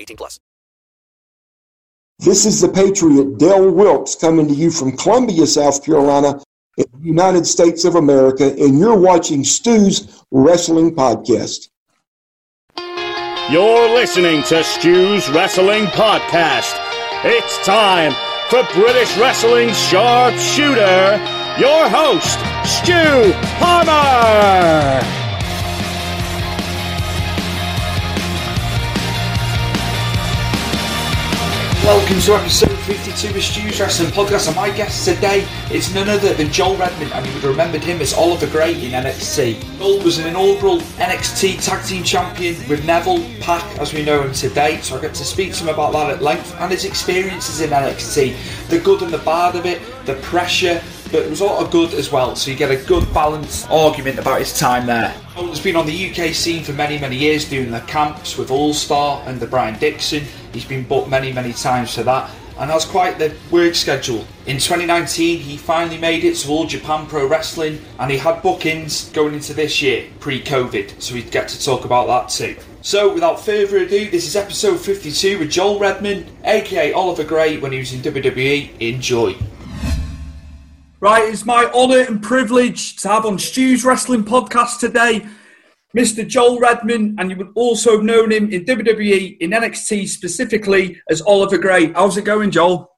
18 plus. This is the Patriot, Del Wilkes, coming to you from Columbia, South Carolina, in the United States of America, and you're watching Stu's Wrestling Podcast. You're listening to Stu's Wrestling Podcast. It's time for British Wrestling sharpshooter, your host, Stu Palmer. Welcome to episode 52 of Stu's Wrestling Podcast, and my guest today is none other than Joel Redman, and you would have remembered him as Oliver Grey in NXT. Joel was an inaugural NXT Tag Team Champion with Neville Pac, as we know him today, so I get to speak to him about that at length and his experiences in NXT, the good and the bad of it, the pressure, but it was a lot of good as well, so you get a good balanced argument about his time there. Joel's been on the UK scene for many, many years doing the camps with All Star and the Brian Dixon. He's been booked many, many times for that and has quite the work schedule. In 2019, he finally made it to All Japan Pro Wrestling and he had bookings going into this year, pre COVID, so we'd get to talk about that too. So, without further ado, this is episode 52 with Joel Redman, aka Oliver Grey, when he was in WWE. Enjoy. Right, it's my honour and privilege to have on Stu's Wrestling Podcast today Mr. Joel Redman, and you would also have known him in WWE, in NXT specifically, as Oliver Grey. How's it going, Joel?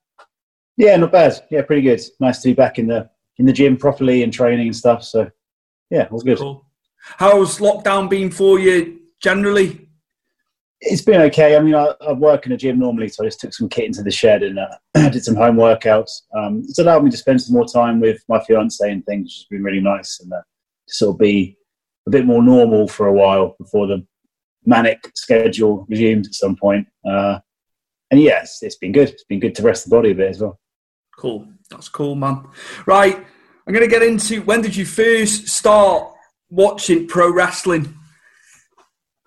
Yeah, not bad. Yeah, pretty good. Nice to be back in the in the gym properly and training and stuff. So, yeah, it was good. Cool. How's lockdown been for you generally? It's been okay. I mean, I, I, work in a gym normally, so I just took some kit into the shed and uh, did some home workouts. Um, it's allowed me to spend some more time with my fiance and things, which has been really nice, and uh, to sort of be a bit more normal for a while before the manic schedule resumed at some point. Uh, and yes, it's been good. It's been good to rest the body a bit as well. Cool. That's cool, man. Right. I'm going to get into when did you first start watching pro wrestling?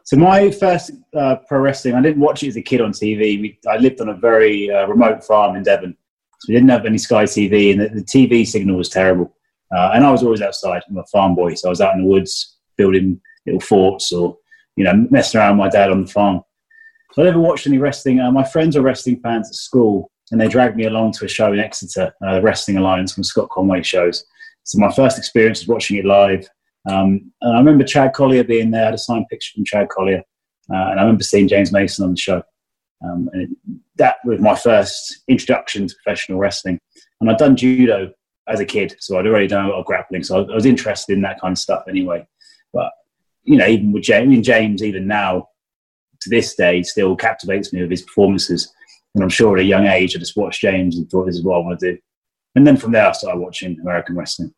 So my first uh, pro wrestling, I didn't watch it as a kid on TV. We, I lived on a very uh, remote farm in Devon, so we didn't have any Sky TV, and the, the TV signal was terrible. Uh, and I was always outside. I'm a farm boy, so I was out in the woods building little forts or you know messing around with my dad on the farm. So I never watched any wrestling. Uh, my friends were wrestling fans at school, and they dragged me along to a show in Exeter, uh, the Wrestling Alliance from Scott Conway shows. So my first experience was watching it live. Um, and I remember Chad Collyer being there. I had a signed picture from Chad Collyer, uh, and I remember seeing James Mason on the show. Um, and it, that was my first introduction to professional wrestling. And I'd done judo as a kid, so I'd already done a lot of grappling. So I was interested in that kind of stuff anyway. But you know, even with James, I mean, James, even now to this day, still captivates me with his performances. And I'm sure at a young age, I just watched James and thought, "This is what I want to do." And then from there, I started watching American wrestling.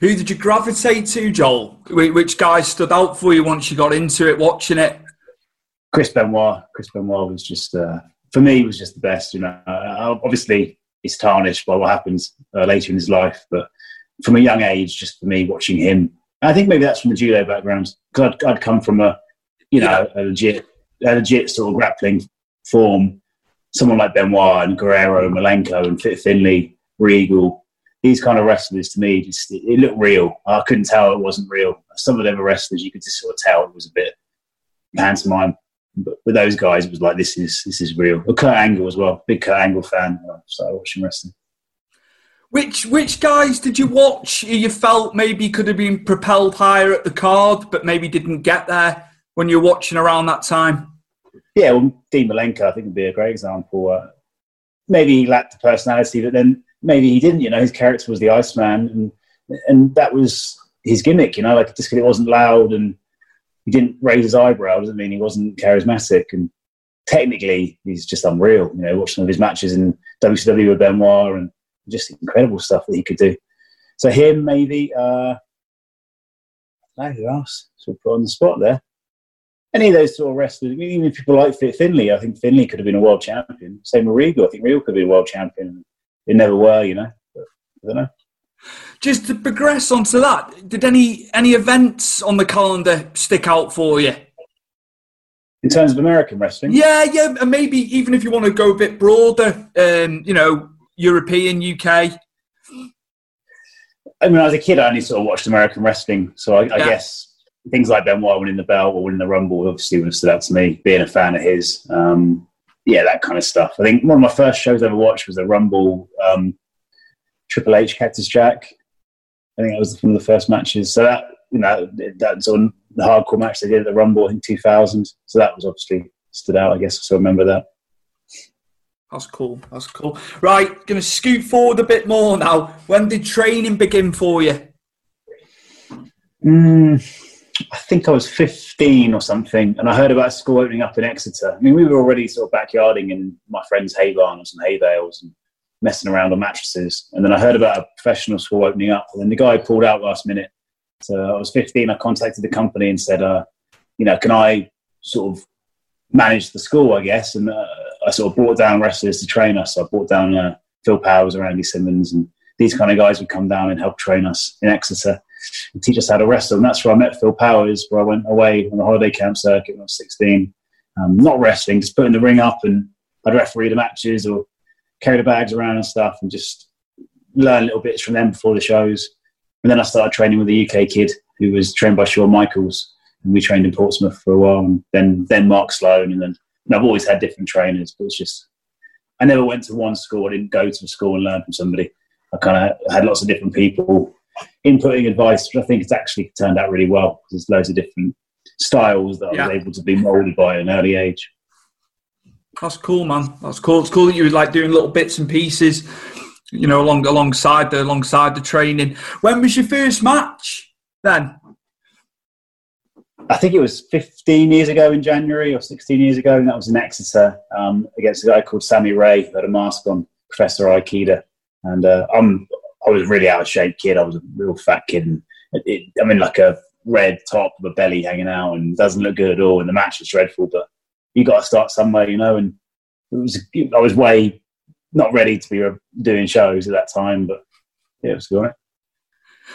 Who did you gravitate to, Joel? Which guy stood out for you once you got into it, watching it? Chris Benoit. Chris Benoit was just, uh, for me, was just the best. You know, uh, obviously, he's tarnished by what happens uh, later in his life, but from a young age, just for me, watching him I think maybe that's from the judo background because I'd, I'd come from a, you know, a legit a legit sort of grappling form. Someone like Benoit and Guerrero, Malenko, and Fit Finlay, Regal, these kind of wrestlers to me just it, it looked real. I couldn't tell it wasn't real. Some of them are wrestlers you could just sort of tell it was a bit pantomime. But with those guys, it was like this is this is real. Or Kurt Angle as well, big Kurt Angle fan. I started watching wrestling. Which which guys did you watch? You felt maybe could have been propelled higher at the card, but maybe didn't get there when you're watching around that time. Yeah, well, Dean Malenko, I think would be a great example. Uh, maybe he lacked the personality, but then maybe he didn't. You know, his character was the Iceman, and and that was his gimmick. You know, like just because it wasn't loud and he didn't raise his eyebrow doesn't mean he wasn't charismatic. And technically, he's just unreal. You know, watching some of his matches in WCW with Benoit and just incredible stuff that he could do. So him, maybe. Uh, no, who else? So put on the spot there. Any of those sort of wrestlers, I mean, even people like Finlay, I think Finlay could have been a world champion. Same with Regal. I think Regal could be a world champion. They never were, you know. But I don't know. Just to progress onto that, did any any events on the calendar stick out for you? In terms of American wrestling? Yeah, yeah, and maybe even if you want to go a bit broader, um, you know, European, UK. I mean, as a kid, I only sort of watched American wrestling, so I, I Yeah. guess things like Benoit winning the belt or winning the Rumble obviously would have stood out to me. Being a fan of his, um, yeah, that kind of stuff. I think one of my first shows I ever watched was the Rumble, um, Triple H, Cactus Jack. I think that was one of the first matches. So that you know that's on the hardcore match they did at the Rumble in 2000. So that was obviously stood out. I guess I still remember that. That's cool. That's cool. Right, going to scoot forward a bit more now. When did training begin for you? Mm, I think I was 15 or something, and I heard about a school opening up in Exeter. I mean, we were already sort of backyarding in my friend's hay barns and hay bales and messing around on mattresses. And then I heard about a professional school opening up, and then the guy pulled out last minute. So I was 15. I contacted the company and said, uh, you know, can I sort of manage the school, I guess? And uh, I sort of brought down wrestlers to train us. So I brought down uh, Phil Powers and Andy Simmons, and these kind of guys would come down and help train us in Exeter and teach us how to wrestle. And that's where I met Phil Powers, where I went away on the holiday camp circuit when I was 16. Um, not wrestling, just putting the ring up and I'd referee the matches or carry the bags around and stuff and just learn little bits from them before the shows. And then I started training with a UK kid who was trained by Shawn Michaels. And we trained in Portsmouth for a while. And then, then Mark Sloan. And then and I've always had different trainers, but it's just, I never went to one school. I didn't go to a school and learn from somebody. I kind of had lots of different people inputting advice, which I think it's actually turned out really well because there's loads of different styles that I was able to be molded by at an early age. That's cool, man. That's cool. It's cool that you were like doing little bits and pieces, you know, along alongside the alongside the training. When was your first match? Then I think it was 15 years ago in January or 16 years ago, and that was in Exeter um, against a guy called Sammy Ray who had a mask on, Professor Aikida. And uh, I'm, I was a really out of shape kid. I was a real fat kid. And it, it, I'm like a red top with a belly hanging out and doesn't look good at all. And the match was dreadful, but you got to start somewhere, you know. And it was, I was way not ready to be uh, doing shows at that time, but yeah, it was good.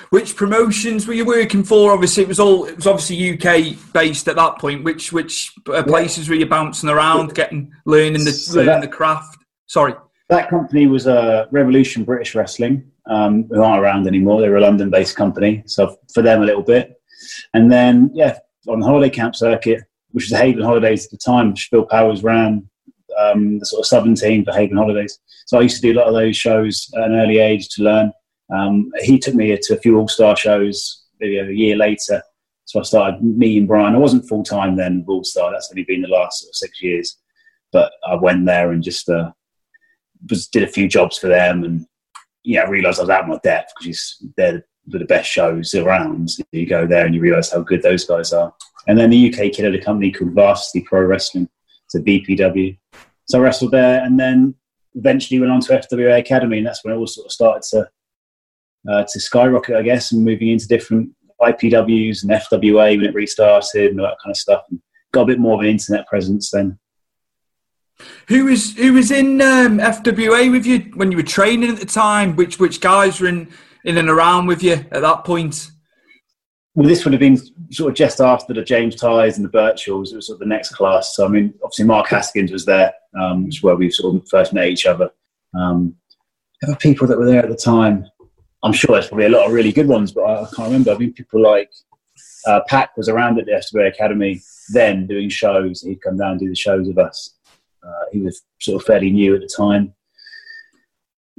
which promotions were you working for? Obviously, it was all it was obviously UK based at that point. Which which uh, places were you bouncing around, getting learning the So learning that- the craft? Sorry. That company was uh, Revolution British Wrestling, um, who aren't around anymore. They were a London-based company, so for them a little bit. And then, yeah, on the holiday camp circuit, which was Haven Holidays at the time, Phil Powers ran um, the sort of southern team for Haven Holidays. So I used to do a lot of those shows at an early age to learn. Um, he took me to a few All-Star shows maybe a year later. So I started meeting Brian. I wasn't full-time then All-Star. That's only been the last sort of six years. But I went there and just... Uh, was did a few jobs for them, and yeah, I realised I was out of my depth because they're the best shows around. You go there and you realise how good those guys are. And then the UK kid had a company called Varsity Pro Wrestling, so BPW. So I wrestled there, and then eventually went on to FWA Academy, and that's when it all sort of started to uh, to skyrocket, I guess, and moving into different IPWs and FWA when it restarted and all that kind of stuff. And got a bit more of an internet presence then. Who was who was in um, FWA with you when you were training at the time? Which which guys were in in and around with you at that point? well, this would have been sort of just after the James Tighe and the Birchalls. It was sort of the next class. So, I mean, obviously, Mark Haskins was there, um, which is where we sort of first met each other. Um, there were people that were there at the time. I'm sure there's probably a lot of really good ones, but I, can't remember. I mean, people like uh, Pac was around at the FWA Academy then doing shows. He'd come down and do the shows with us. Uh, he was sort of fairly new at the time.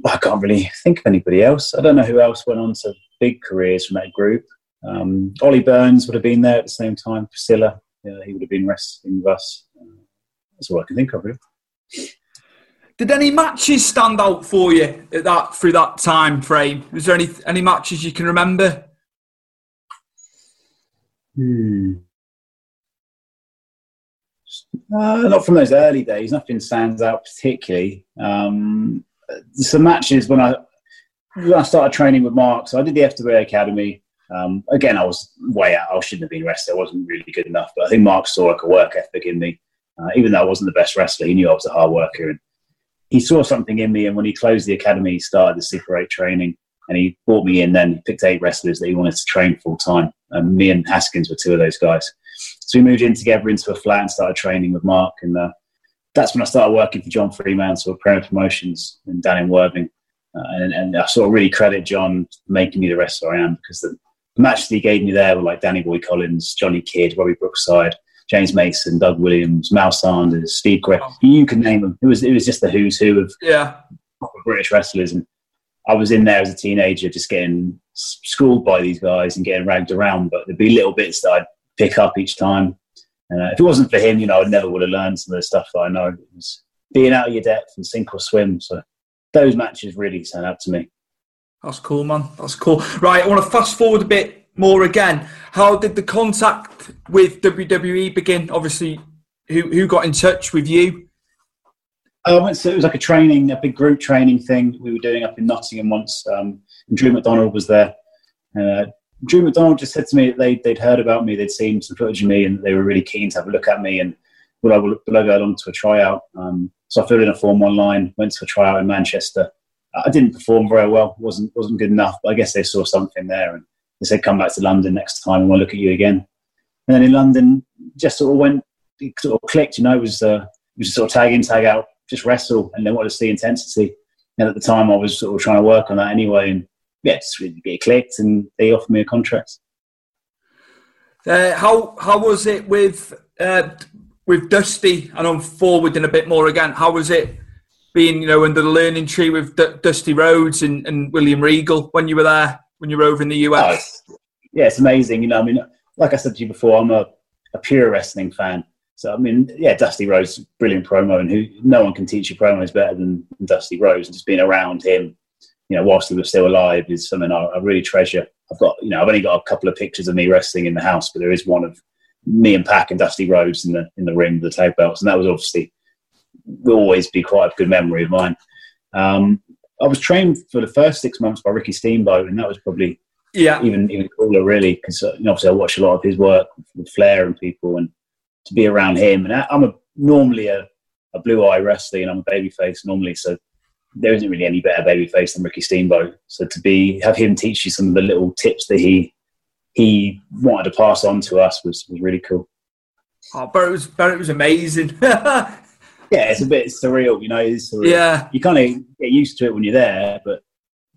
I can't really think of anybody else. I don't know who else went on to big careers from that group. Um, Ollie Burns would have been there at the same time. Priscilla, yeah, he would have been wrestling with us. Uh, that's all I can think of. Really. Did any matches stand out for you at that through that time frame? Was there any any matches you can remember? Hmm. Uh, not from those early days. Nothing stands out particularly. Um, some matches when I when I started training with Mark. So I did the FWA Academy. Um, again, I was way out. I shouldn't have been wrestling. I wasn't really good enough. But I think Mark saw like a work ethic in me. Uh, even though I wasn't the best wrestler, he knew I was a hard worker. And he saw something in me. And when he closed the academy, he started the Super 8 training. And he brought me in then. He picked eight wrestlers that he wanted to train full time. And me and Haskins were two of those guys. So we moved in together into a flat and started training with Mark. And uh, that's when I started working for John Fremantle Premier Promotions and down in Worthing. Uh, and, and, I sort of really credit John making me the wrestler I am because the matches he gave me there were like Danny Boy Collins, Johnny Kidd, Robbie Brookside, James Mason, Doug Williams, Mal Sanders, Steve Grey. You can name them. It was it was just the who's who of yeah. British wrestlers. And I was in there as a teenager just getting schooled by these guys and getting ragged around. But there'd be little bits that I'd pick up each time. Uh, if it wasn't for him, you know, I never would have learned some of the stuff that I know. It was being out of your depth and sink or swim. So those matches really stand out to me. That's cool, man. That's cool. Right, I want to fast forward a bit more again. How did the contact with WWE begin? Obviously, who who got in touch with you? Um, so it was like a training, a big group training thing we were doing up in Nottingham once. Um, and Drew McDonald was there. Uh, Drew McDonald just said to me they, they'd heard about me, they'd seen some footage of me, and they were really keen to have a look at me and would I, would I go along to a tryout. Um, so I filled in a form online, went to a tryout in Manchester. I didn't perform very well, wasn't wasn't good enough, but I guess they saw something there and they said, come back to London next time and we'll look at you again. And then in London, just sort of went, sort of clicked, you know, it was, uh, it was sort of tag in, tag out, just wrestle and then what to see intensity. And at the time I was sort of trying to work on that anyway. And yeah, just really it clicked, and they offered me a contract. Uh, how how was it with uh, with Dusty? And I'm forwarding a bit more again. How was it being you know under the learning tree with D- Dusty Rhodes and, and William Regal when you were there when you were over in the US? Oh, yeah, it's amazing. You know, I mean, like I said to you before, I'm a, a pure wrestling fan. So I mean, yeah, Dusty Rhodes, brilliant promo, and who no one can teach you promos better than, than Dusty Rhodes. And just being around him you know, whilst he was still alive, is something I, I, really treasure. I've got, you know, I've only got a couple of pictures of me wrestling in the house, but there is one of me and Pac and Dusty Rhodes in the in the ring with the tag belts, and that was obviously will always be quite a good memory of mine. Um, I was trained for the first six months by Ricky Steamboat, and that was probably yeah even even cooler, really, because uh, you know, obviously I watch a lot of his work with Flair and people, and to be around him, and I'm a normally a, a blue eye wrestler, and I'm a babyface normally, so there isn't really any better babyface than Ricky Steamboat. So to be have him teach you some of the little tips that he he wanted to pass on to us was, was really cool. Oh, but it was but it was amazing. yeah, it's a bit surreal, you know. It's surreal. Yeah, you kind of get used to it when you're there, but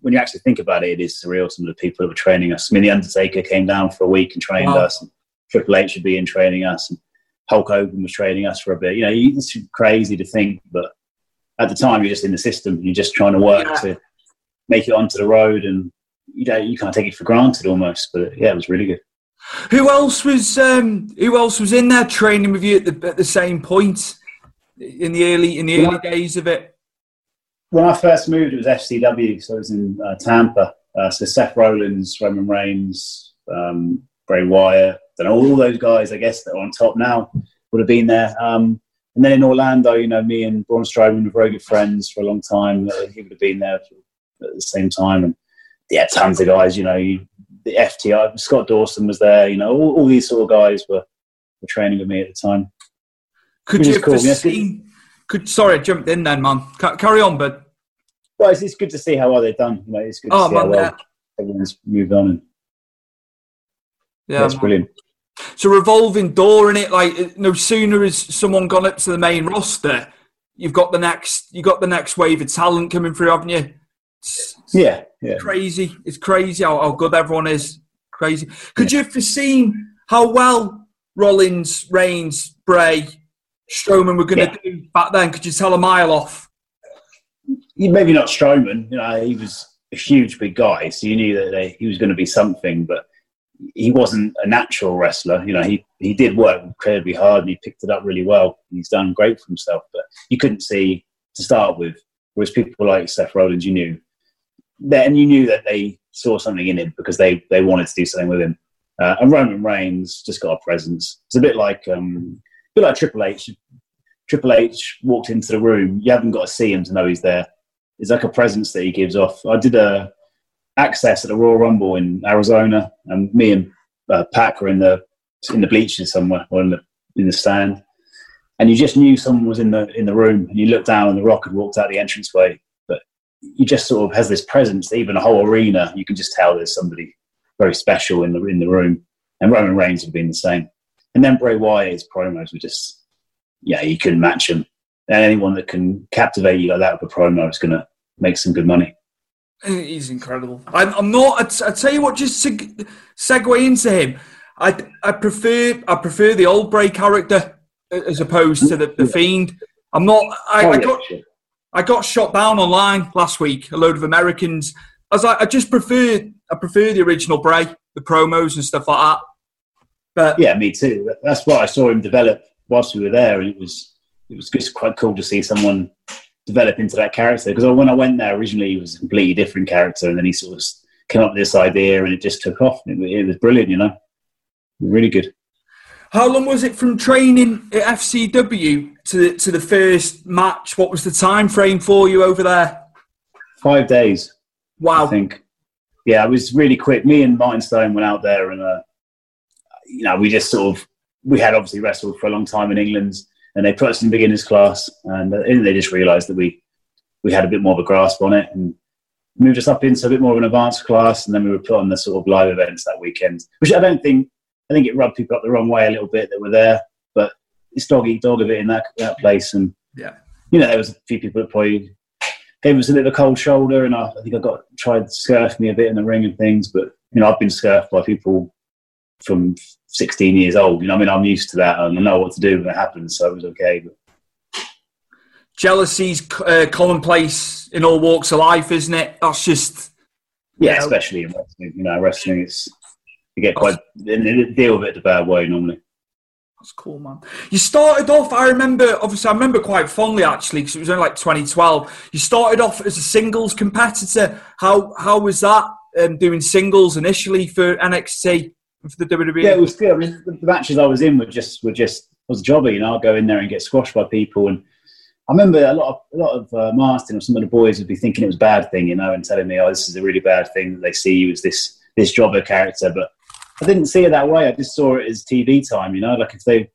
when you actually think about it, it is surreal. Some of the people that were training us. I mean, the Undertaker came down for a week and trained wow. us. And Triple H should be in training us, and Hulk Hogan was training us for a bit. You know, it's crazy to think, but at the time you're just in the system. You're just trying to work yeah. to make it onto the road, and you know you can't take it for granted almost. But yeah, it was really good. Who else was um, Who else was in there training with you at the, at the same point in the early in the when early I, days of it? When I first moved, it was FCW, so I was in uh, Tampa. Uh, so Seth Rollins, Roman Reigns, um, Bray Wyatt, and all those guys, I guess, that are on top now would have been there. Um, and then in Orlando, you know, me and Braun Strowman were very good friends for a long time. Uh, he would have been there at the same time, and yeah, tons of guys. You know, you, the FTR, Scott Dawson was there. You know, all, all, these sort of guys were were training with me at the time. Could you cool. seen? Could sorry, I jumped in then, man. carry on, but well, it's, it's, good to see how well they've done. You know, it's good to oh, see man, how well yeah. everyone's moved on. And, Yeah, That's man. brilliant. It's a revolving door in it. Like uh, no sooner has someone gone up to the main roster, you've got the next you've got the next wave of talent coming through, haven't you? It's Yeah, yeah. crazy. It's crazy how, how good everyone is. Crazy. Could you have foreseen how well Rollins, Reigns, Bray, Strowman were going to Yeah. do back then? Could you tell a mile off? Maybe not Strowman. You know, he was a huge, big guy, so you knew that he was going to be something. But he wasn't a natural wrestler. You know, he he did work incredibly hard and he picked it up really well. He's done great for himself, but you couldn't see to start with. Whereas people like Seth Rollins, you knew and you knew that they saw something in him because they they wanted to do something with him. Uh, and Roman Reigns just got a presence. It's a bit like um, a bit like Triple H. Triple H walked into the room. You haven't got to see him to know he's there. It's like a presence that he gives off. I did a access at the Royal Rumble in Arizona, and me and uh, Pac were in the in the bleachers somewhere or in the in the stand, and you just knew someone was in the in the room, and you looked down, and the Rock had walked out the entranceway. But you just sort of has this presence, even a whole arena. You can just tell there's somebody very special in the in the room, and Roman Reigns had been the same. And then Bray Wyatt, his promos were just, yeah, you couldn't match them. And anyone that can captivate you like that with a promo is going to make some good money. He's incredible. I'm, I'm not. I, I tell you what, just to segue into him, I I prefer I prefer the old Bray character as opposed to the, the Fiend. I'm not. I, Oh, I got. I got shot down online last week. A load of Americans. I was like, I just prefer I prefer the original Bray, the promos and stuff like that. But Yeah, me too. That's what I saw him develop whilst we were there, and it was it was just quite cool to see someone develop into that character. Because when I went there originally, he was a completely different character, and then he sort of came up with this idea, and it just took off. It, it was brilliant, you know, really good. how long was it from training at FCW to the, to the first match? What was the time frame for you over there? Five days, Wow. I think. Yeah, it was really quick. Me and Martin Stone went out there, and uh, you know, we just sort of we had obviously wrestled for a long time in England, and they put us in beginners class, and, uh, and they just realised that we we had a bit more of a grasp on it, and moved us up into a bit more of an advanced class, and then we were put on the sort of live events that weekend, which I don't think I think it rubbed people up the wrong way a little bit that were there, but it's dog eat dog of it in that that place, and Yeah. you know there was a few people that probably gave us a bit of a cold shoulder, and I, I think I got tried to scurf me a bit in the ring and things. But you know, I've been scurfed by people from 16 years old. You know, I mean, I'm used to that, and I know what to do when it happens, so it was okay. But Jealousy's uh, commonplace in all walks of life, isn't it? That's just yeah, Yeah. especially in wrestling. You know, wrestling it's you get quite they deal with it the bad way normally. That's cool, man. You started off, I remember, obviously, I remember quite fondly actually, because it was only like 2012. You started off as a singles competitor. How how was that um, doing singles initially for NXT for the? WWE? Yeah, it was good. I mean, the, matches I was in were just were just was a jobber. You know, I'd go in there and get squashed by people, and I remember a lot of a lot of uh, Marston or some of the boys would be thinking it was a bad thing, you know, and telling me, "Oh, this is a really bad thing that they see you as this this jobber character." But I didn't see it that way. I just saw it as TV time. You know, like if they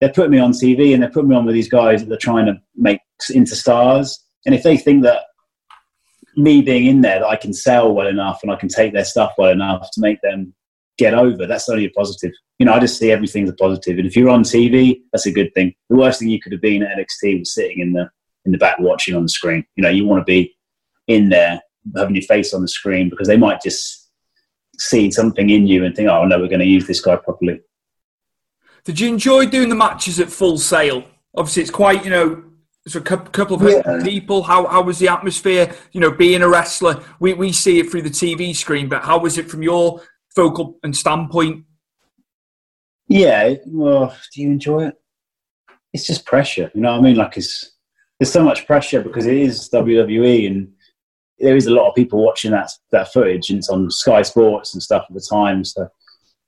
they put me on TV and they put me on with these guys that they're trying to make into stars, and if they think that me being in there that I can sell well enough and I can take their stuff well enough to make them get over, that's only a positive. You know, I just see everything as a positive. And if you're on TV, that's a good thing. The worst thing you could have been at NXT was sitting in the in the back watching on the screen. You know, you want to be in there having your face on the screen because they might just see something in you and think, oh no, we're going to use this guy properly. Did you enjoy doing the matches at Full Sail? Obviously, it's quite, you know, it's a couple of Yeah. people. How, how was the atmosphere? You know, being a wrestler, we, we see it through the TV screen, but how was it from your focal and standpoint? Yeah, well, do you enjoy it? It's just pressure, you know what I mean? Like it's there's so much pressure because it is WWE and there is a lot of people watching that that footage and it's on Sky Sports and stuff at the time. So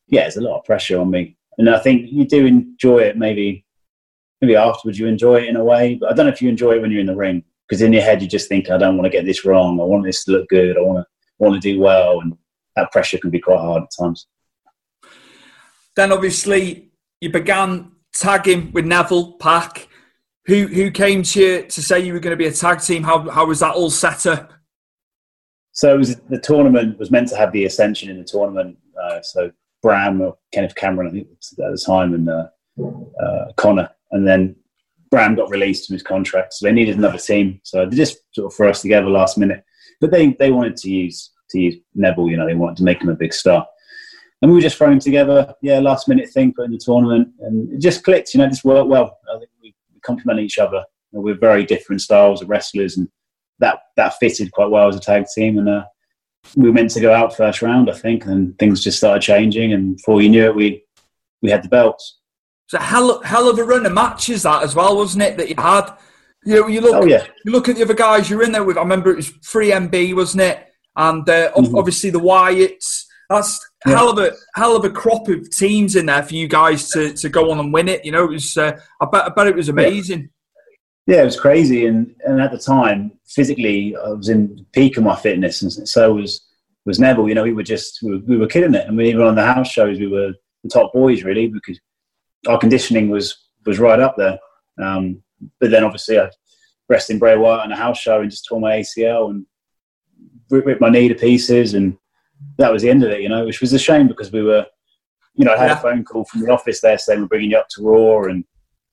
yeah, there's a lot of pressure on me. And I think you do enjoy it maybe maybe afterwards you enjoy it in a way, but I don't know if you enjoy it when you're in the ring. Because in your head you just think, I don't want to get this wrong, I want this to look good, I want to want to do well and that pressure can be quite hard at times. Then obviously you began tagging with Neville Pac. Who who came to you to say you were going to be a tag team? How how was that all set up? So it was the tournament was meant to have the ascension in the tournament. Uh, so Bram or Kenneth Cameron, I think at the time, and uh, uh, Connor. And then Bram got released from his contract, so they needed another team. So they just sort of threw us together last minute. But they, they wanted to use to use Neville. You know, they wanted to make him a big star. And we were just throwing together, yeah, last minute thing, put in the tournament, and it just clicked. You know, it just worked well. I think we, we complement each other. You know, we're very different styles of wrestlers, and that that fitted quite well as a tag team. And uh, we were meant to go out first round, I think, and things just started changing. And before you knew it, we we had the belts. It's a hell, hell of a run of matches that as well, wasn't it? That you had. You know, you look. Oh, yeah. You look at the other guys you're in there with. I remember it was 3MB, wasn't it? And uh, Mhm. obviously the Wyatts. That's Yeah. hell of a hell of a crop of teams in there for you guys to, to go on and win it. You know, it was. Uh, I bet. I bet it was amazing. Yeah, it was crazy, and and at the time, physically, I was in the peak of my fitness, and so was was Neville. You know, we were just we were, we were killing it, and we even on the house shows, we were the top boys really because our conditioning was was right up there. Um, but then obviously, I wrestled in Bray Wyatt on a house show and just tore my ACL and ripped, my knee to pieces, and that was the end of it. You know, which was a shame because we were, you know, I had Yeah. a phone call from the office there saying we're bringing you up to Raw and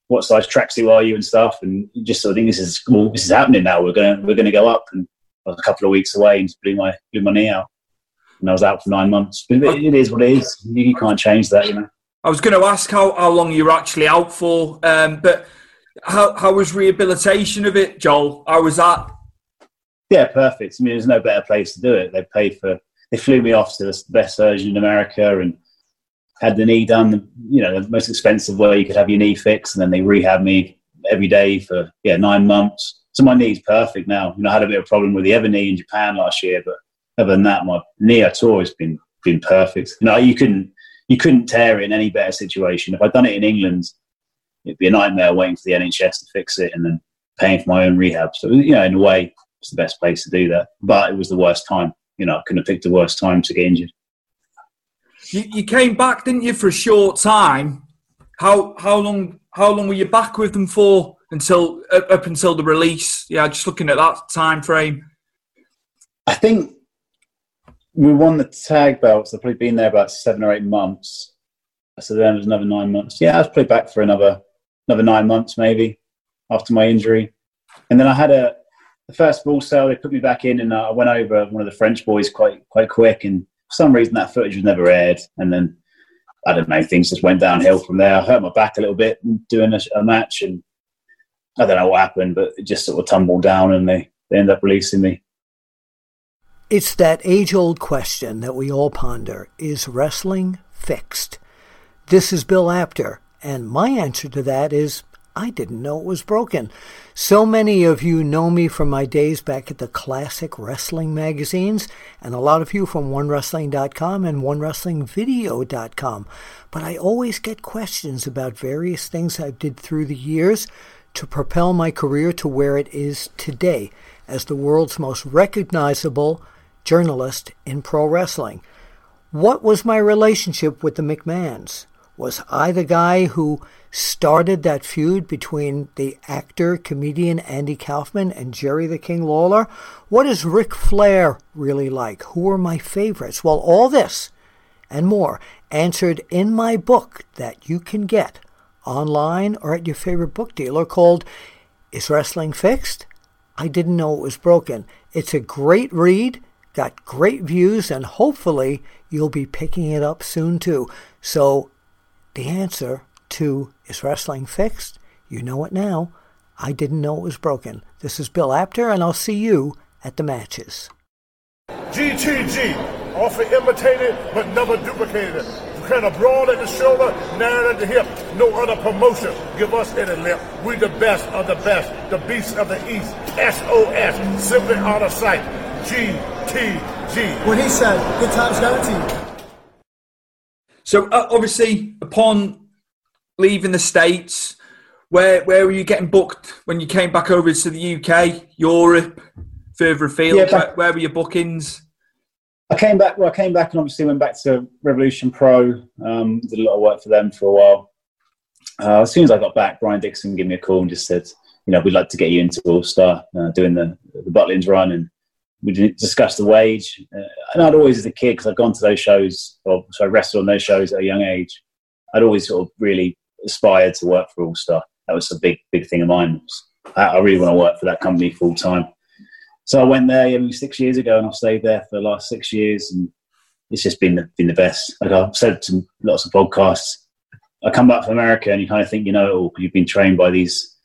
what size tracksuit are you and stuff, and just sort of think this is well, this is happening now. We're gonna we're gonna go up, and I was a couple of weeks away and just blew my blew my knee out, and I was out for nine months. But it, it is what it is. You, you can't change that, you know. I was going to ask how, how long you were actually out for, um, but how how was rehabilitation of it, Joel? How was that? Yeah, perfect. I mean, there's no better place to do it. They paid for, they flew me off to the best surgeon in America and had the knee done, you know, the most expensive way you could have your knee fixed. And then they rehab me every day for, yeah, nine months. So my knee's perfect now. You know, I had a bit of a problem with the other knee in Japan last year, but other than that, my knee I tore has been, been perfect. You know, you couldn't, you couldn't tear it in any better situation. If I'd done it in England, it'd be a nightmare waiting for the NHS to fix it and then paying for my own rehab. So, you know, in a way, it's the best place to do that. But it was the worst time. You know, I couldn't have picked the worst time to get injured. You, you came back, didn't you, for a short time? How how long how long were you back with them for until up, up until the release? Yeah, just looking at that time frame. I think we won the tag belts. I've probably been there about seven or eight months. So then it was another nine months. Yeah, I was probably back for another another nine months maybe after my injury. And then I had a the first Full Sail. They put me back in, and uh, I went over one of the French boys quite quite quick. And for some reason, that footage was never aired. And then I don't know, things just went downhill from there. I hurt my back a little bit doing a, a match, and I don't know what happened, but it just sort of tumbled down, and they they ended up releasing me. It's that age old question that we all ponder is wrestling fixed? This is Bill Apter, and my answer to that is I didn't know it was broken. So many of you know me from my days back at the classic wrestling magazines, and a lot of you from OneWrestling.com and OneWrestlingVideo.com. But I always get questions about various things I did through the years to propel my career to where it is today as the world's most recognizable journalist in pro wrestling. What was my relationship with the McMahons? Was I the guy who started that feud between the actor, comedian Andy Kaufman and Jerry the King Lawler? What is Ric Flair really like? Who are my favorites? Well, all this and more answered in my book that you can get online or at your favorite book dealer called Is Wrestling Fixed? I didn't know it was broken. It's a great read, got great views, and hopefully you'll be picking it up soon too. So, the answer to Is Wrestling Fixed? You know it now. I didn't know it was broken. This is Bill Apter, and I'll see you at the matches. GTG, often imitated but never duplicated. Kind of broad at the shoulder, narrow at the hip. No other promotion. Give us any lip. We the best of the best. The beast of the east. SOS, simply out of sight. GTG. What he said, good times guaranteed. So uh, obviously, upon leaving the states, where where were you getting booked when you came back over to the UK, Europe, further afield? Yeah, back- where, were your bookings? I came back. Well, I came back and obviously went back to Revolution Pro. Um, did a lot of work for them for a while. Uh, as soon as I got back, Brian Dixon gave me a call and just said, you know, we'd like to get you into All Star, uh, doing the the Butlins run and we discuss the wage. Uh, and I'd always, as a kid, because I'd gone to those shows, or so I wrestled on those shows at a young age, I'd always sort of really aspired to work for All Star. That was a big, big thing of mine. I really want to work for that company full time. So I went there yeah, six years ago, and I've stayed there for the last six years, and it's just been the, been the best. Like I've said to lots of podcasts, I come back from America, and you kind of think you know it all because you've been trained by these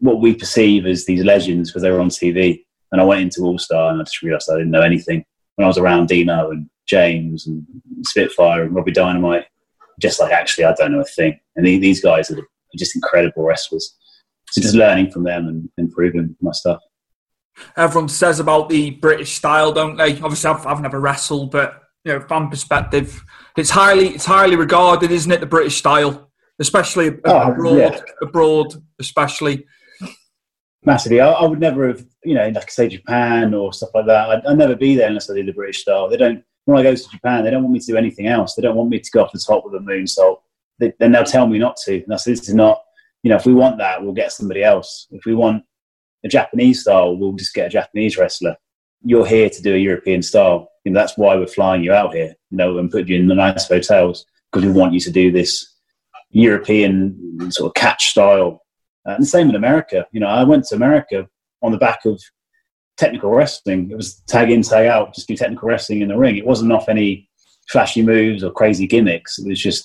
what we perceive as these legends because they were on TV. And I went into All Star, and I just realised I didn't know anything. When I was around Dino and James and Spitfire and Robbie Dynamite, just like actually I don't know a thing. And these guys are just incredible wrestlers. So just learning from them and improving my stuff. Everyone says about the British style, don't they? Obviously, I've, I've never wrestled, but you know, fan perspective, it's highly it's highly regarded, isn't it? The British style, especially oh, abroad, yeah. abroad, especially. Massively, I, I, would never have, you know, like say Japan or stuff like that. I'd, I'd never be there unless I did the British style. They don't. When I go to Japan, they don't want me to do anything else. They don't want me to go off the top with a moonsault. Then they'll tell me not to. And I said, this is not, you know, if we want that, we'll get somebody else. If we want a Japanese style, we'll just get a Japanese wrestler. You're here to do a European style. You know, that's why we're flying you out here, you know, and put you in the nice hotels because we want you to do this European sort of catch style. Uh, and the same in America. You know, I went to America on the back of technical wrestling. It was tag in, tag out, just do technical wrestling in the ring. It wasn't off any flashy moves or crazy gimmicks. It was just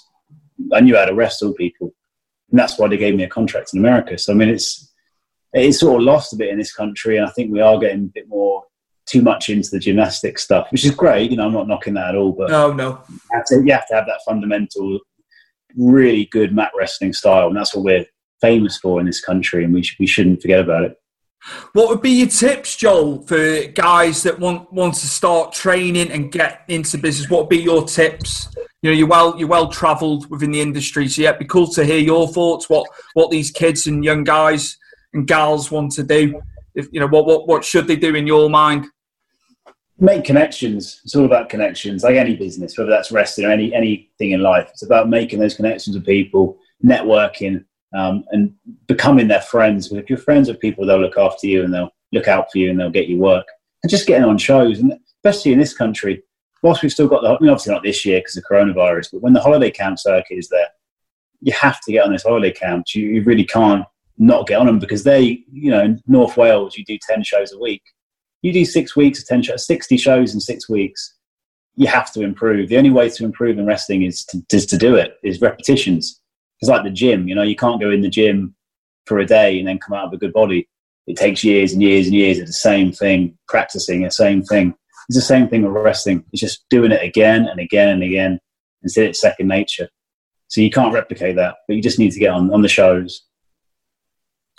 I knew how to wrestle people, and that's why they gave me a contract in America. So I mean, it's it's sort of lost a bit in this country, and I think we are getting a bit more too much into the gymnastic stuff, which is great. You know, I'm not knocking that at all, but no, no, you have to, you have, to have that fundamental, really good mat wrestling style, and that's what we're famous for in this country, and we sh- we shouldn't forget about it. What would be your tips, Joel, for guys that want want to start training and get into business? What would be your tips? You know, you're well you're well travelled within the industry, so yeah, it'd be cool to hear your thoughts. What what these kids and young guys and gals want to do? If you know, what what what should they do in your mind? Make connections. It's all about connections, like any business, whether that's wrestling or any anything in life. It's about making those connections with people, networking, um, and becoming their friends. If you're friends with people, they'll look after you and they'll look out for you and they'll get you work. And just getting on shows, and especially in this country, whilst we've still got the, I mean, obviously not this year because of coronavirus, but when the holiday camp circuit is there, you have to get on this holiday camp. You, you really can't not get on them because they, you know, in North Wales, you do 10 shows a week. You do six weeks of 10 shows, 60 shows in six weeks. You have to improve. The only way to improve in wrestling is to, is to do it, is repetitions. It's like the gym, you know, you can't go in the gym for a day and then come out with a good body. It takes years and years and years of the same thing, practicing the same thing. It's the same thing with wrestling. It's just doing it again and again and again until it's second nature. So you can't replicate that, but you just need to get on, on the shows.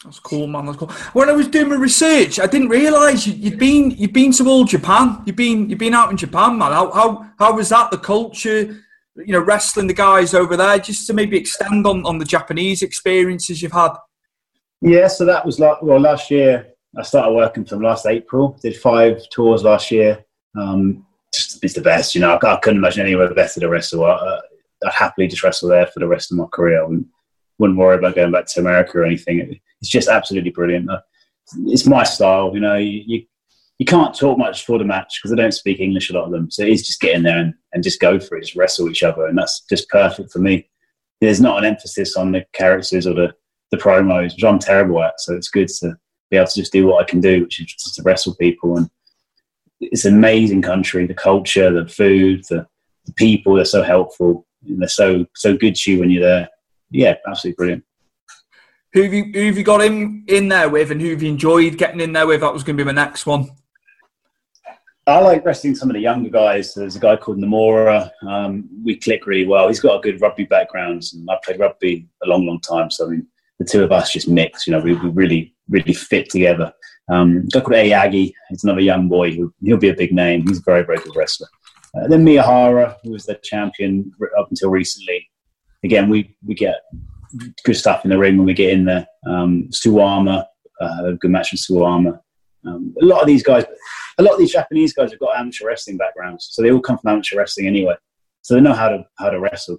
That's cool, man. That's cool. When I was doing my research, I didn't realise you, had been you've been to all Japan. You've been you've been out in Japan, man. How how how was that? The culture, you know, wrestling the guys over there, just to maybe extend on, on the Japanese experiences you've had. Yeah, so that was like well last year. I started working from last April. Did five tours last year. Um, just it's the best, you know. I, I couldn't imagine anywhere better to wrestle. I, would happily just wrestle there for the rest of my career. I wouldn't, wouldn't worry about going back to America or anything. it's just absolutely brilliant. Uh, it's my style, you know. You, you you can't talk much for the match because I don't speak English a lot of them. So it's just get in there and, and just go for it, just wrestle each other, and that's just perfect for me. There's not an emphasis on the characters or the, the promos, which I'm terrible at. So it's good to be able to just do what I can do, which is just to wrestle people. And it's an amazing country. The culture, the food, the, the people, they're so helpful. And they're so so good to you when you're there. Yeah, absolutely brilliant. Who have you who have you got in in there with, and who have you enjoyed getting in there with? That was going to be my next one. I like wrestling some of the younger guys. There's a guy called Nomura. Um, we click really well. He's got a good rugby background, and I played rugby a long, long time. So I mean, the two of us just mix. You know, we, we really, really fit together. Um, guy called Aoyagi. He's another young boy. Who, he'll be a big name. He's a very, very good wrestler. Uh, then Miyahara, who was the champion up until recently. Again, we we get good stuff in the ring when we get in there. Um, Suwama, uh, a good match with Suwama. Um, a lot of these guys, a lot of these Japanese guys have got amateur wrestling backgrounds, so they all come from amateur wrestling anyway. So they know how to how to wrestle.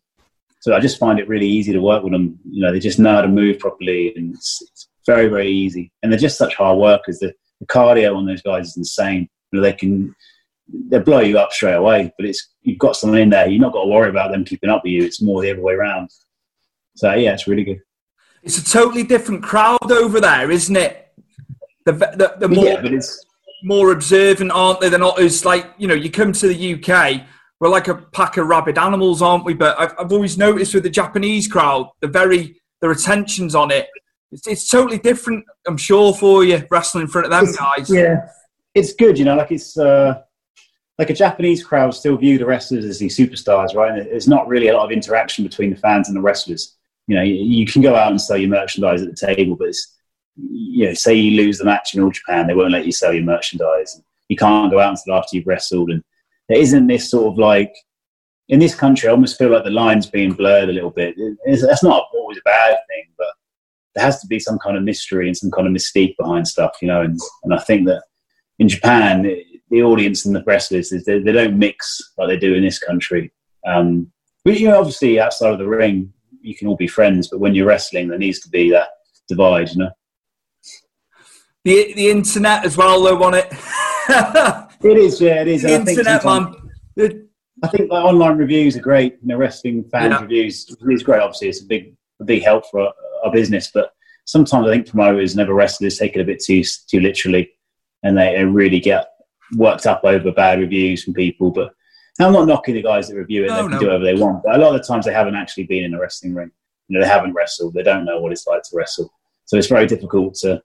So I just find it really easy to work with them. You know, they just know how to move properly, and it's, it's very very easy. And they're just such hard workers. The, the cardio on those guys is insane. You know, they can they blow you up straight away. But it's you've got someone in there. You're not got to worry about them keeping up with you. It's more the other way around. So yeah, it's really good. It's a totally different crowd over there, isn't it? The the, the more Yeah, but it's more observant, aren't they? They're not as like you know. You come to the UK, we're like a pack of rabid animals, aren't we? But I've, I've always noticed with the Japanese crowd, the very their attentions on it. It's, it's totally different, I'm sure, for you wrestling in front of them It's- guys. Yeah, it's good. You know, like it's uh, like a Japanese crowd still view the wrestlers as these superstars, right? And there's not really a lot of interaction between the fans and the wrestlers. You know, you, you can go out and sell your merchandise at the table, but it's you know, say you lose the match in All Japan, they won't let you sell your merchandise. You can't go out until after you've wrestled, and there isn't this sort of like in this country. I almost feel like the lines being blurred a little bit. It's, that's not always a bad thing, but there has to be some kind of mystery and some kind of mystique behind stuff, you know. And, and I think that in Japan, the audience and the press wrestlers they, they don't mix like they do in this country. Um, but you know, obviously outside of the ring, you can all be friends, but when you're wrestling, there needs to be that divide, you know. The the internet as well, though, on it. It is, yeah, it is. The And I think internet, man. I think like online reviews are great. You know, wrestling fans Yeah. reviews is great. Obviously, it's a big, a big help for our, business. But sometimes I think promoters and other wrestlers take it a bit too too literally, and they, they really get worked up over bad reviews from people. But I'm not knocking the guys that review it. No, they can no. do whatever they want. But a lot of the times they haven't actually been in a wrestling ring. You know, they haven't wrestled. They don't know what it's like to wrestle. So it's very difficult to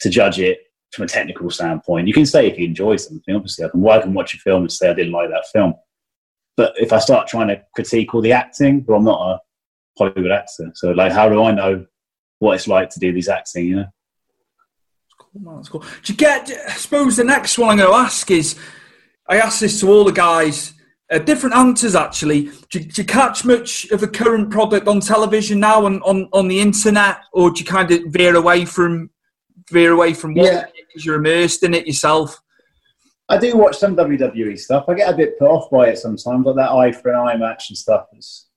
to judge it from a technical standpoint. You can say if you enjoy something, obviously, I can, I can watch a film and say I didn't like that film. But if I start trying to critique all the acting, well, I'm not a Hollywood actor. So, like, how do I know what it's like to do these acting, you know? Oh, that's cool. Do you get? I suppose the next one I'm going to ask is, I asked this to all the guys, uh, different answers actually. Do, you- do you catch much of the current product on television now and on, on the internet, or do you kind of veer away from veer away from watching Yeah. because you're immersed in it yourself? I do watch some WWE stuff. I get a bit put off by it sometimes, like that eye for an eye match and stuff. It's,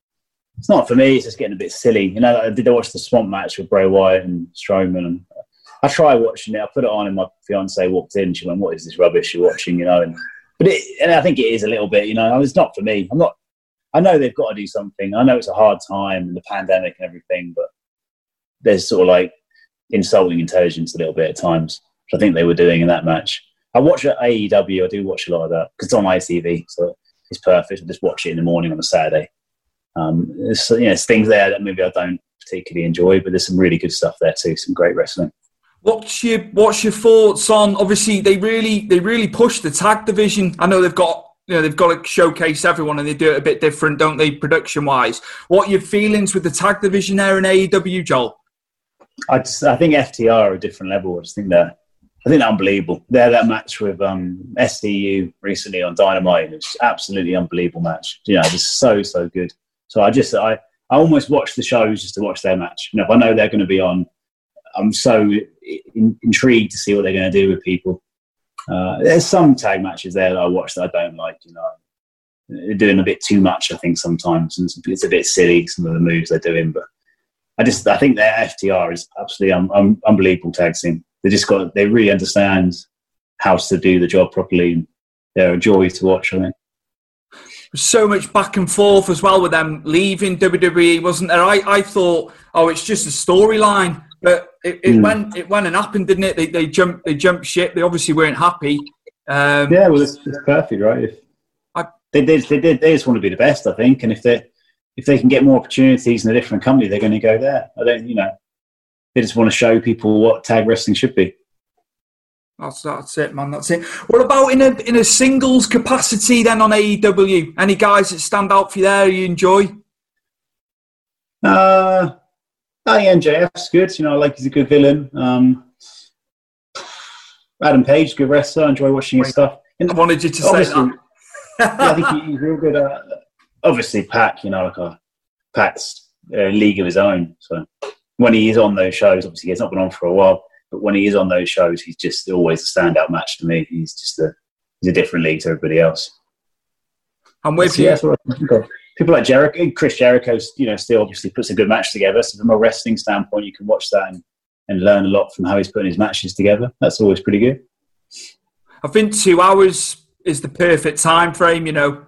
it's not for me. It's just getting a bit silly. You know, I did I watch the Swamp match with Bray Wyatt and Strowman, and I tried watching it. I put it on, and my fiance walked in. She went, "What is this rubbish you're watching?" You know, and but it, and I think it is a little bit. You know, it's not for me. I'm not. I know they've got to do something. I know it's a hard time and the pandemic and everything, but there's sort of like insulting intelligence a little bit at times, which I think they were doing in that match. I watch at AEW. I do watch a lot of that because it's on ITV, so it's perfect. I just watch it in the morning on a Saturday. Um, there's, you know, there's things there that maybe I don't particularly enjoy, but there's some really good stuff there too. Some great wrestling. What's your What's your thoughts on? Obviously, they really they really push the tag division. I know they've got you know they've got to showcase everyone, and they do it a bit different, don't they, production wise? What are your feelings with the tag division there in AEW, Joel? I just, I think FTR are a different level. I just think they're, I think unbelievable. They're that match with um, SCU recently on Dynamite. It was absolutely unbelievable match. You know, just so so good. So I just I I almost watch the shows just to watch their match. You know, if I know they're going to be on, I'm so in, intrigued to see what they're going to do with people. Uh, there's some tag matches there that I watch that I don't like. You know, they're doing a bit too much. I think sometimes, and it's, it's a bit silly some of the moves they're doing, but. I just I think their FTR is absolutely un, un, unbelievable tag team. They just got they really understand how to do the job properly. And they're a joy to watch. I think. So much back and forth as well with them leaving WWE, wasn't there? I, I thought, oh, it's just a storyline, but it, it Mm. went it went and happened, didn't it? They they jumped they jumped ship. They obviously weren't happy. Um, Yeah, well, it's, it's perfect, right? If I- they did, they did, they just want to be the best. I think, and if they if they can get more opportunities in a different company, they're going to go there. I don't, you know, they just want to show people what tag wrestling should be. That's that's it, man. That's it. What about in a in a singles capacity then on AEW? Any guys that stand out for you there you enjoy? Uh, I think MJF's good. You know, I like he's a good villain. Um, Adam Page, good wrestler. I enjoy watching his stuff. And I wanted you to say that. yeah, I think he- he's real good. Uh, obviously, Pac, you know, like a Pac's a league of his own. So when he is on those shows, obviously he's not been on for a while, but when he is on those shows, he's just always a standout match to me. He's just a he's a different league to everybody else. I'm with you. yeah, that's what I think. People like Jericho, Chris Jericho, you know, still obviously puts a good match together. So from a wrestling standpoint, you can watch that and, and learn a lot from how he's putting his matches together. That's always pretty good. I think two hours is the perfect time frame. You know,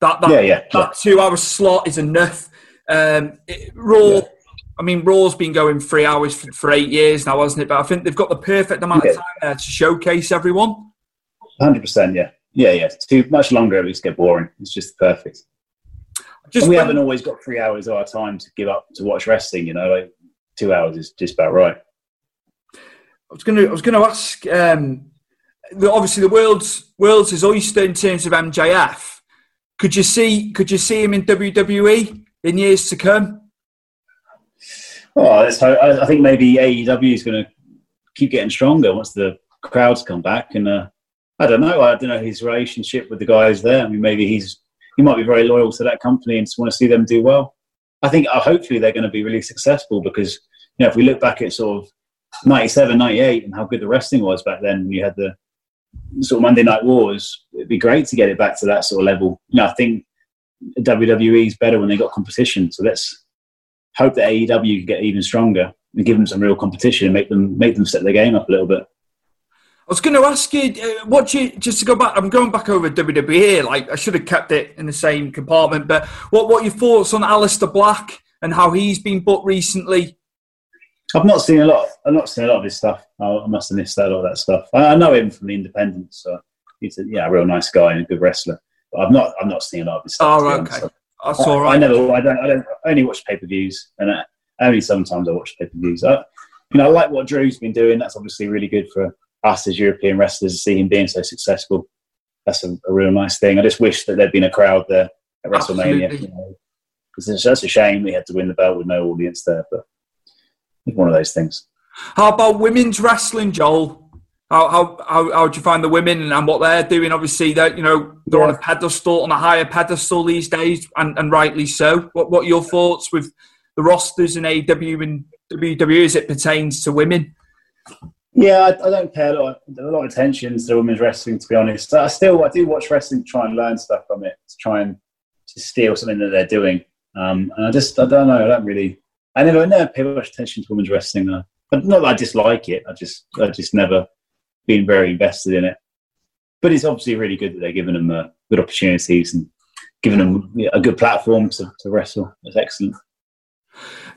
that that, Yeah, yeah, that two hour slot is enough. Um, it, Raw, I mean, Raw's been going three hours for, for eight years now, hasn't it? But I think they've got the perfect amount Yeah. of time there to showcase everyone. Hundred percent, yeah, yeah, yeah. It's too much longer, it just get boring. It's just perfect. Just and we when- haven't always got three hours of our time to give up to watch wrestling. You know, like two hours is just about right. I was going to. I was going to ask. Um, the, obviously, the world's world's his oyster in terms of MJF. Could you see? Could you see him in WWE in years to come? Hope, I, I think maybe AEW is going to keep getting stronger once the crowds come back. And uh, I don't know. I don't know his relationship with the guys there. I mean, maybe he's he might be very loyal to that company and just want to see them do well. I think uh, hopefully they're going to be really successful because you know if we look back at sort of 97, 98 and how good the wrestling was back then, when you had the sort of Monday Night Wars, it'd be great to get it back to that sort of level. You know, I think WWE is better when they got competition. So let's hope that AEW can get even stronger and give them some real competition and make them make them step their game up a little bit. I was going to ask you, uh, what you just to go back? I'm going back over WWE here. Like I should have kept it in the same compartment. But what what are your thoughts on Aleister Black and how he's been booked recently? I've not seen a lot. I've not seen a lot of his stuff. I, I must have missed out all that stuff. I, I know him from the Independents, so he's a yeah, a real nice guy and a good wrestler. But I've not. I've not seen a lot of his stuff. Oh, right, honest. Okay. So That's I, all right. I never. I don't. I don't. I only watch pay per views, and I, only sometimes I watch pay per views. I, you know, I like what Drew's been doing. That's obviously really good for us as European wrestlers to see him being so successful. That's a, a real nice thing. I just wish that there'd been a crowd there at WrestleMania. You know, it's that's a shame we had to win the belt with no audience there, but it's one of those things. How about women's wrestling, Joel? How how how, how do you find the women and what they're doing? Obviously, they you know they're on a pedestal, on a higher pedestal these days, and, and rightly so. What what are your thoughts with the rosters in AW and WWE as it pertains to women? Yeah, I, I don't pay a lot, of, a lot of attention to women's wrestling. To be honest, I still I do watch wrestling to try and learn stuff from it, to try and to steal something that they're doing. Um, and I just I don't know. I don't really. I never I never pay much attention to women's wrestling. Uh, but not that I dislike it. I just I just never been very invested in it. But it's obviously really good that they're giving them uh, good opportunities and giving them a good platform to, to wrestle. It's excellent.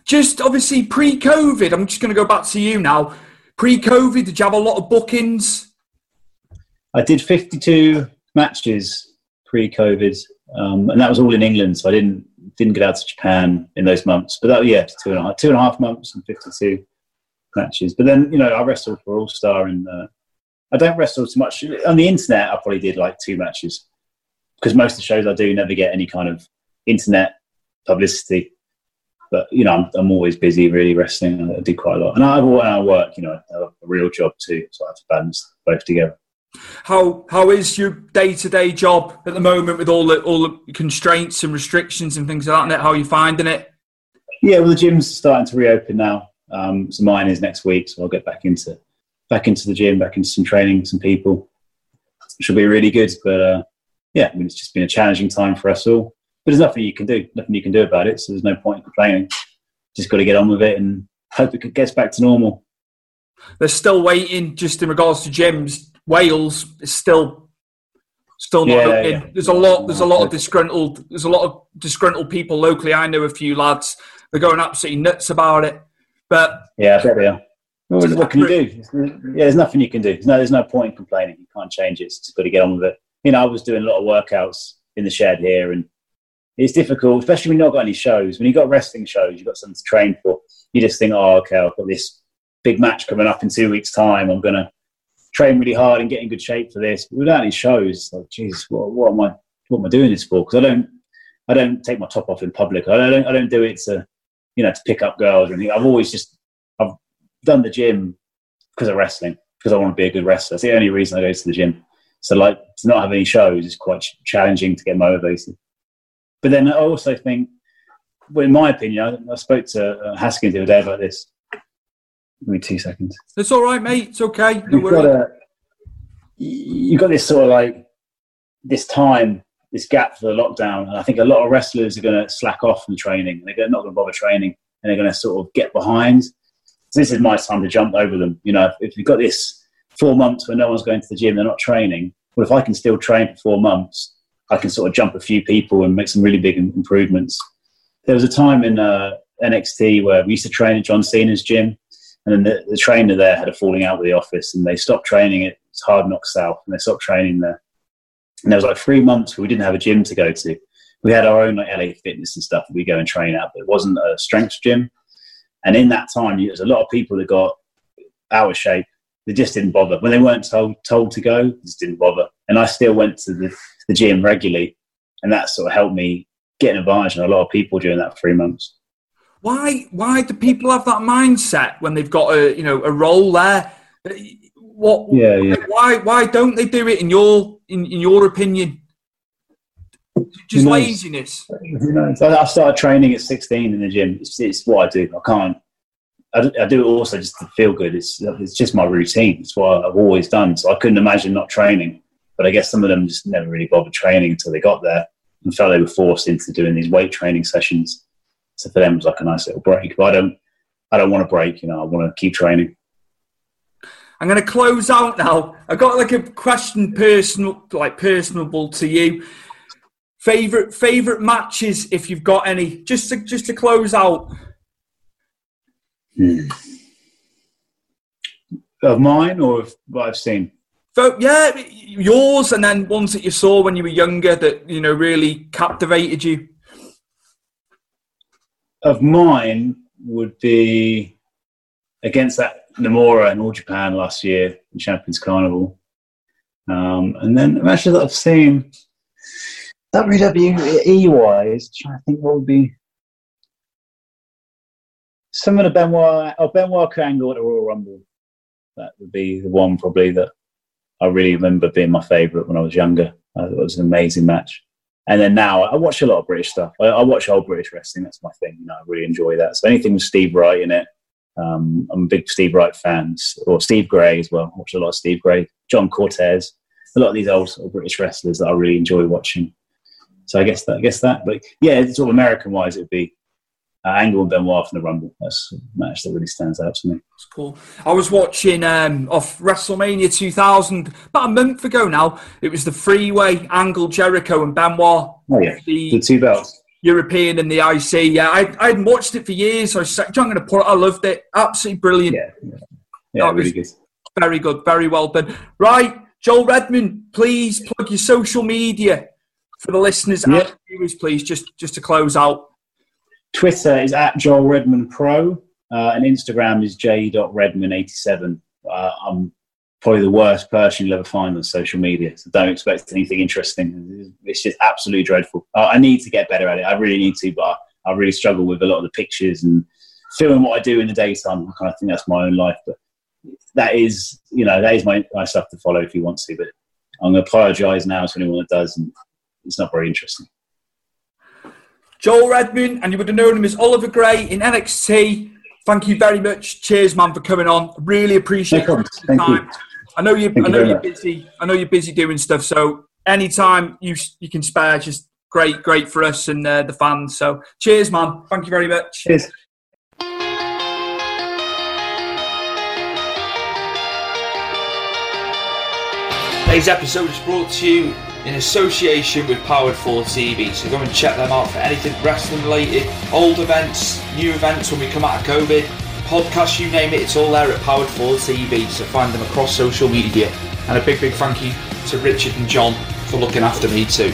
Just obviously pre-COVID. I'm just going to go back to you now. Pre-COVID, did you have a lot of bookings? I did 52 matches pre-COVID, um, and that was all in England. So I didn't didn't get out to Japan in those months. But that yeah, two and a half two and a half months and 52 matches. But then you know I wrestled for All Star, and uh, I don't wrestle too much on the internet. I probably did like two matches because most of the shows I do never get any kind of internet publicity. But you know, I'm, I'm always busy, really wrestling. I do quite a lot, and I, when I work, you know, I have a real job too, so I have to balance both together. How how is your day to day job at the moment with all the all the constraints and restrictions and things like that? How are you finding it? Yeah, well, the gym's starting to reopen now. Um, so mine is next week, so I'll get back into back into the gym, back into some training, some people, Should be really good. But uh, yeah, I mean, it's just been a challenging time for us all. But there's nothing you can do, nothing you can do about it. So there's no point in complaining. Just got to get on with it and hope it gets back to normal. They're still waiting. Just in regards to gyms, Wales is still still not Yeah, open. yeah. There's a lot. There's a lot of disgruntled. There's a lot of disgruntled people locally. I know a few lads. They're going absolutely nuts about it. But Yeah, I bet they are. Well, what can you do? Yeah, there's nothing you can do. There's no, there's no point in complaining. You can't change it. It's just got to get on with it. You know, I was doing a lot of workouts in the shed here, and it's difficult, especially when you've not got any shows. When you've got wrestling shows, you've got something to train for. You just think, oh, okay, I've got this big match coming up in two weeks' time. I'm going to train really hard and get in good shape for this. But without any shows, it's like, geez, what, what am I? What am I doing this for? Because I don't, I don't take my top off in public. I don't, I don't do it to, you know, to pick up girls or anything. I've always just, done the gym because of wrestling, because I want to be a good wrestler. It's the only reason I go to the gym. So, like, to not have any shows is quite challenging to get motivated. But then I also think, well, in my opinion, I, I spoke to uh, Haskins the other day about this. Give me two seconds. it's all right, mate. It's okay. You've got a, you've got this sort of like this time, this gap for the lockdown, and I think a lot of wrestlers are going to slack off from training. They're not going to bother training, and they're going to sort of get behind. So this is my time to jump over them. You know, if, you've got this four months where no one's going to the gym, they're not training. Well, if I can still train for four months, I can sort of jump a few people and make some really big improvements. There was a time in uh, NXT where we used to train at John Cena's gym, and then the, the trainer there had a falling out with the office, and they stopped training at Hard Knock South, and they stopped training there. And there was like three months where we didn't have a gym to go to. We had our own like LA Fitness and stuff that we go and train at, but it wasn't a strength gym. And in that time, there's a lot of people that got out of shape. They just didn't bother. When they weren't told told to go, just didn't bother. And I still went to the, the gym regularly, and that sort of helped me get an advantage on a lot of people during that three months. Why? Why do people have that mindset when they've got a you know a role there? What? Yeah, yeah. Why? Why don't they do it in your in, in your opinion? Just laziness. I started training at 16 in the gym. It's, it's what I do. I can't. I do, I do, it also just to feel good. It's it's just my routine. It's what I've always done. So I couldn't imagine not training. But I guess some of them just never really bothered training until they got there and felt they were forced into doing these weight training sessions. So for them, it was like a nice little break. But I don't. I don't want to break. You know, I want to keep training. I'm going to close out now. I got like a question personal, like personable to you. Favorite favorite matches, if you've got any, just to just to close out. Hmm. Of mine or of what I've seen? So, yeah, yours, and then ones that you saw when you were younger that you know really captivated you. Of mine would be against that Nomura in All Japan last year in Champions Carnival, um, and then matches that I've seen WWE wise, trying to think what would be some of the Benoit or Benoit Angle at the Royal Rumble. That would be the one probably that I really remember being my favourite when I was younger. Uh, it was an amazing match. And then now I watch a lot of British stuff. I, I, watch old British wrestling. That's my thing. You know, I really enjoy that. So anything with Steve Wright in it, um, I'm a big Steve Wright fan. Or Steve Grey as well. I watch a lot of Steve Grey, John Cortez, a lot of these old, old British wrestlers that I really enjoy watching. So I guess that, I guess that. But yeah, sort of American wise, it would be uh, Angle and Benoit from the Rumble. That's a match that really stands out to me. That's cool. I was watching um, off WrestleMania 2000 about a month ago now. It was the three-way Angle, Jericho, and Benoit. Oh yeah, the, the two belts. European and the IC. Yeah, I, I hadn't watched it for years. I was I'm going to put it. I loved it. Absolutely brilliant. Yeah, yeah, yeah really good. Very good. Very well done. Right, Joel Redman, please plug your social media for the listeners yep. and viewers, please, just just to close out? Twitter is at Joel Redman Pro, uh, and Instagram is j.redman87. Uh, I'm probably the worst person you'll ever find on social media, so don't expect anything interesting. It's just absolutely dreadful. Uh, I need to get better at it. I really need to, but I really struggle with a lot of the pictures and filming what I do in the daytime. I kind of think that's my own life, but that is, you know, that is my, my stuff to follow if you want to. But I'm going to apologise now to anyone that does, and it's not very interesting. Joel Redman, and you would have known him as Oliver Grey in NXT. Thank you very much. Cheers, man, for coming on. Really appreciate no Thank time. You. I know you. I know you are busy. I know you're busy doing stuff. So anytime you you can spare, just great, great for us and uh, the fans. So cheers, man. Thank you very much. Cheers. Today's episode is brought to you in association with Powered 4 TV. So go and check them out for anything wrestling related, old events, new events when we come out of COVID, podcasts, you name it, it's all there at Powered 4 TV. So find them across social media. And a big, big thank you to Richard and John for looking after me too.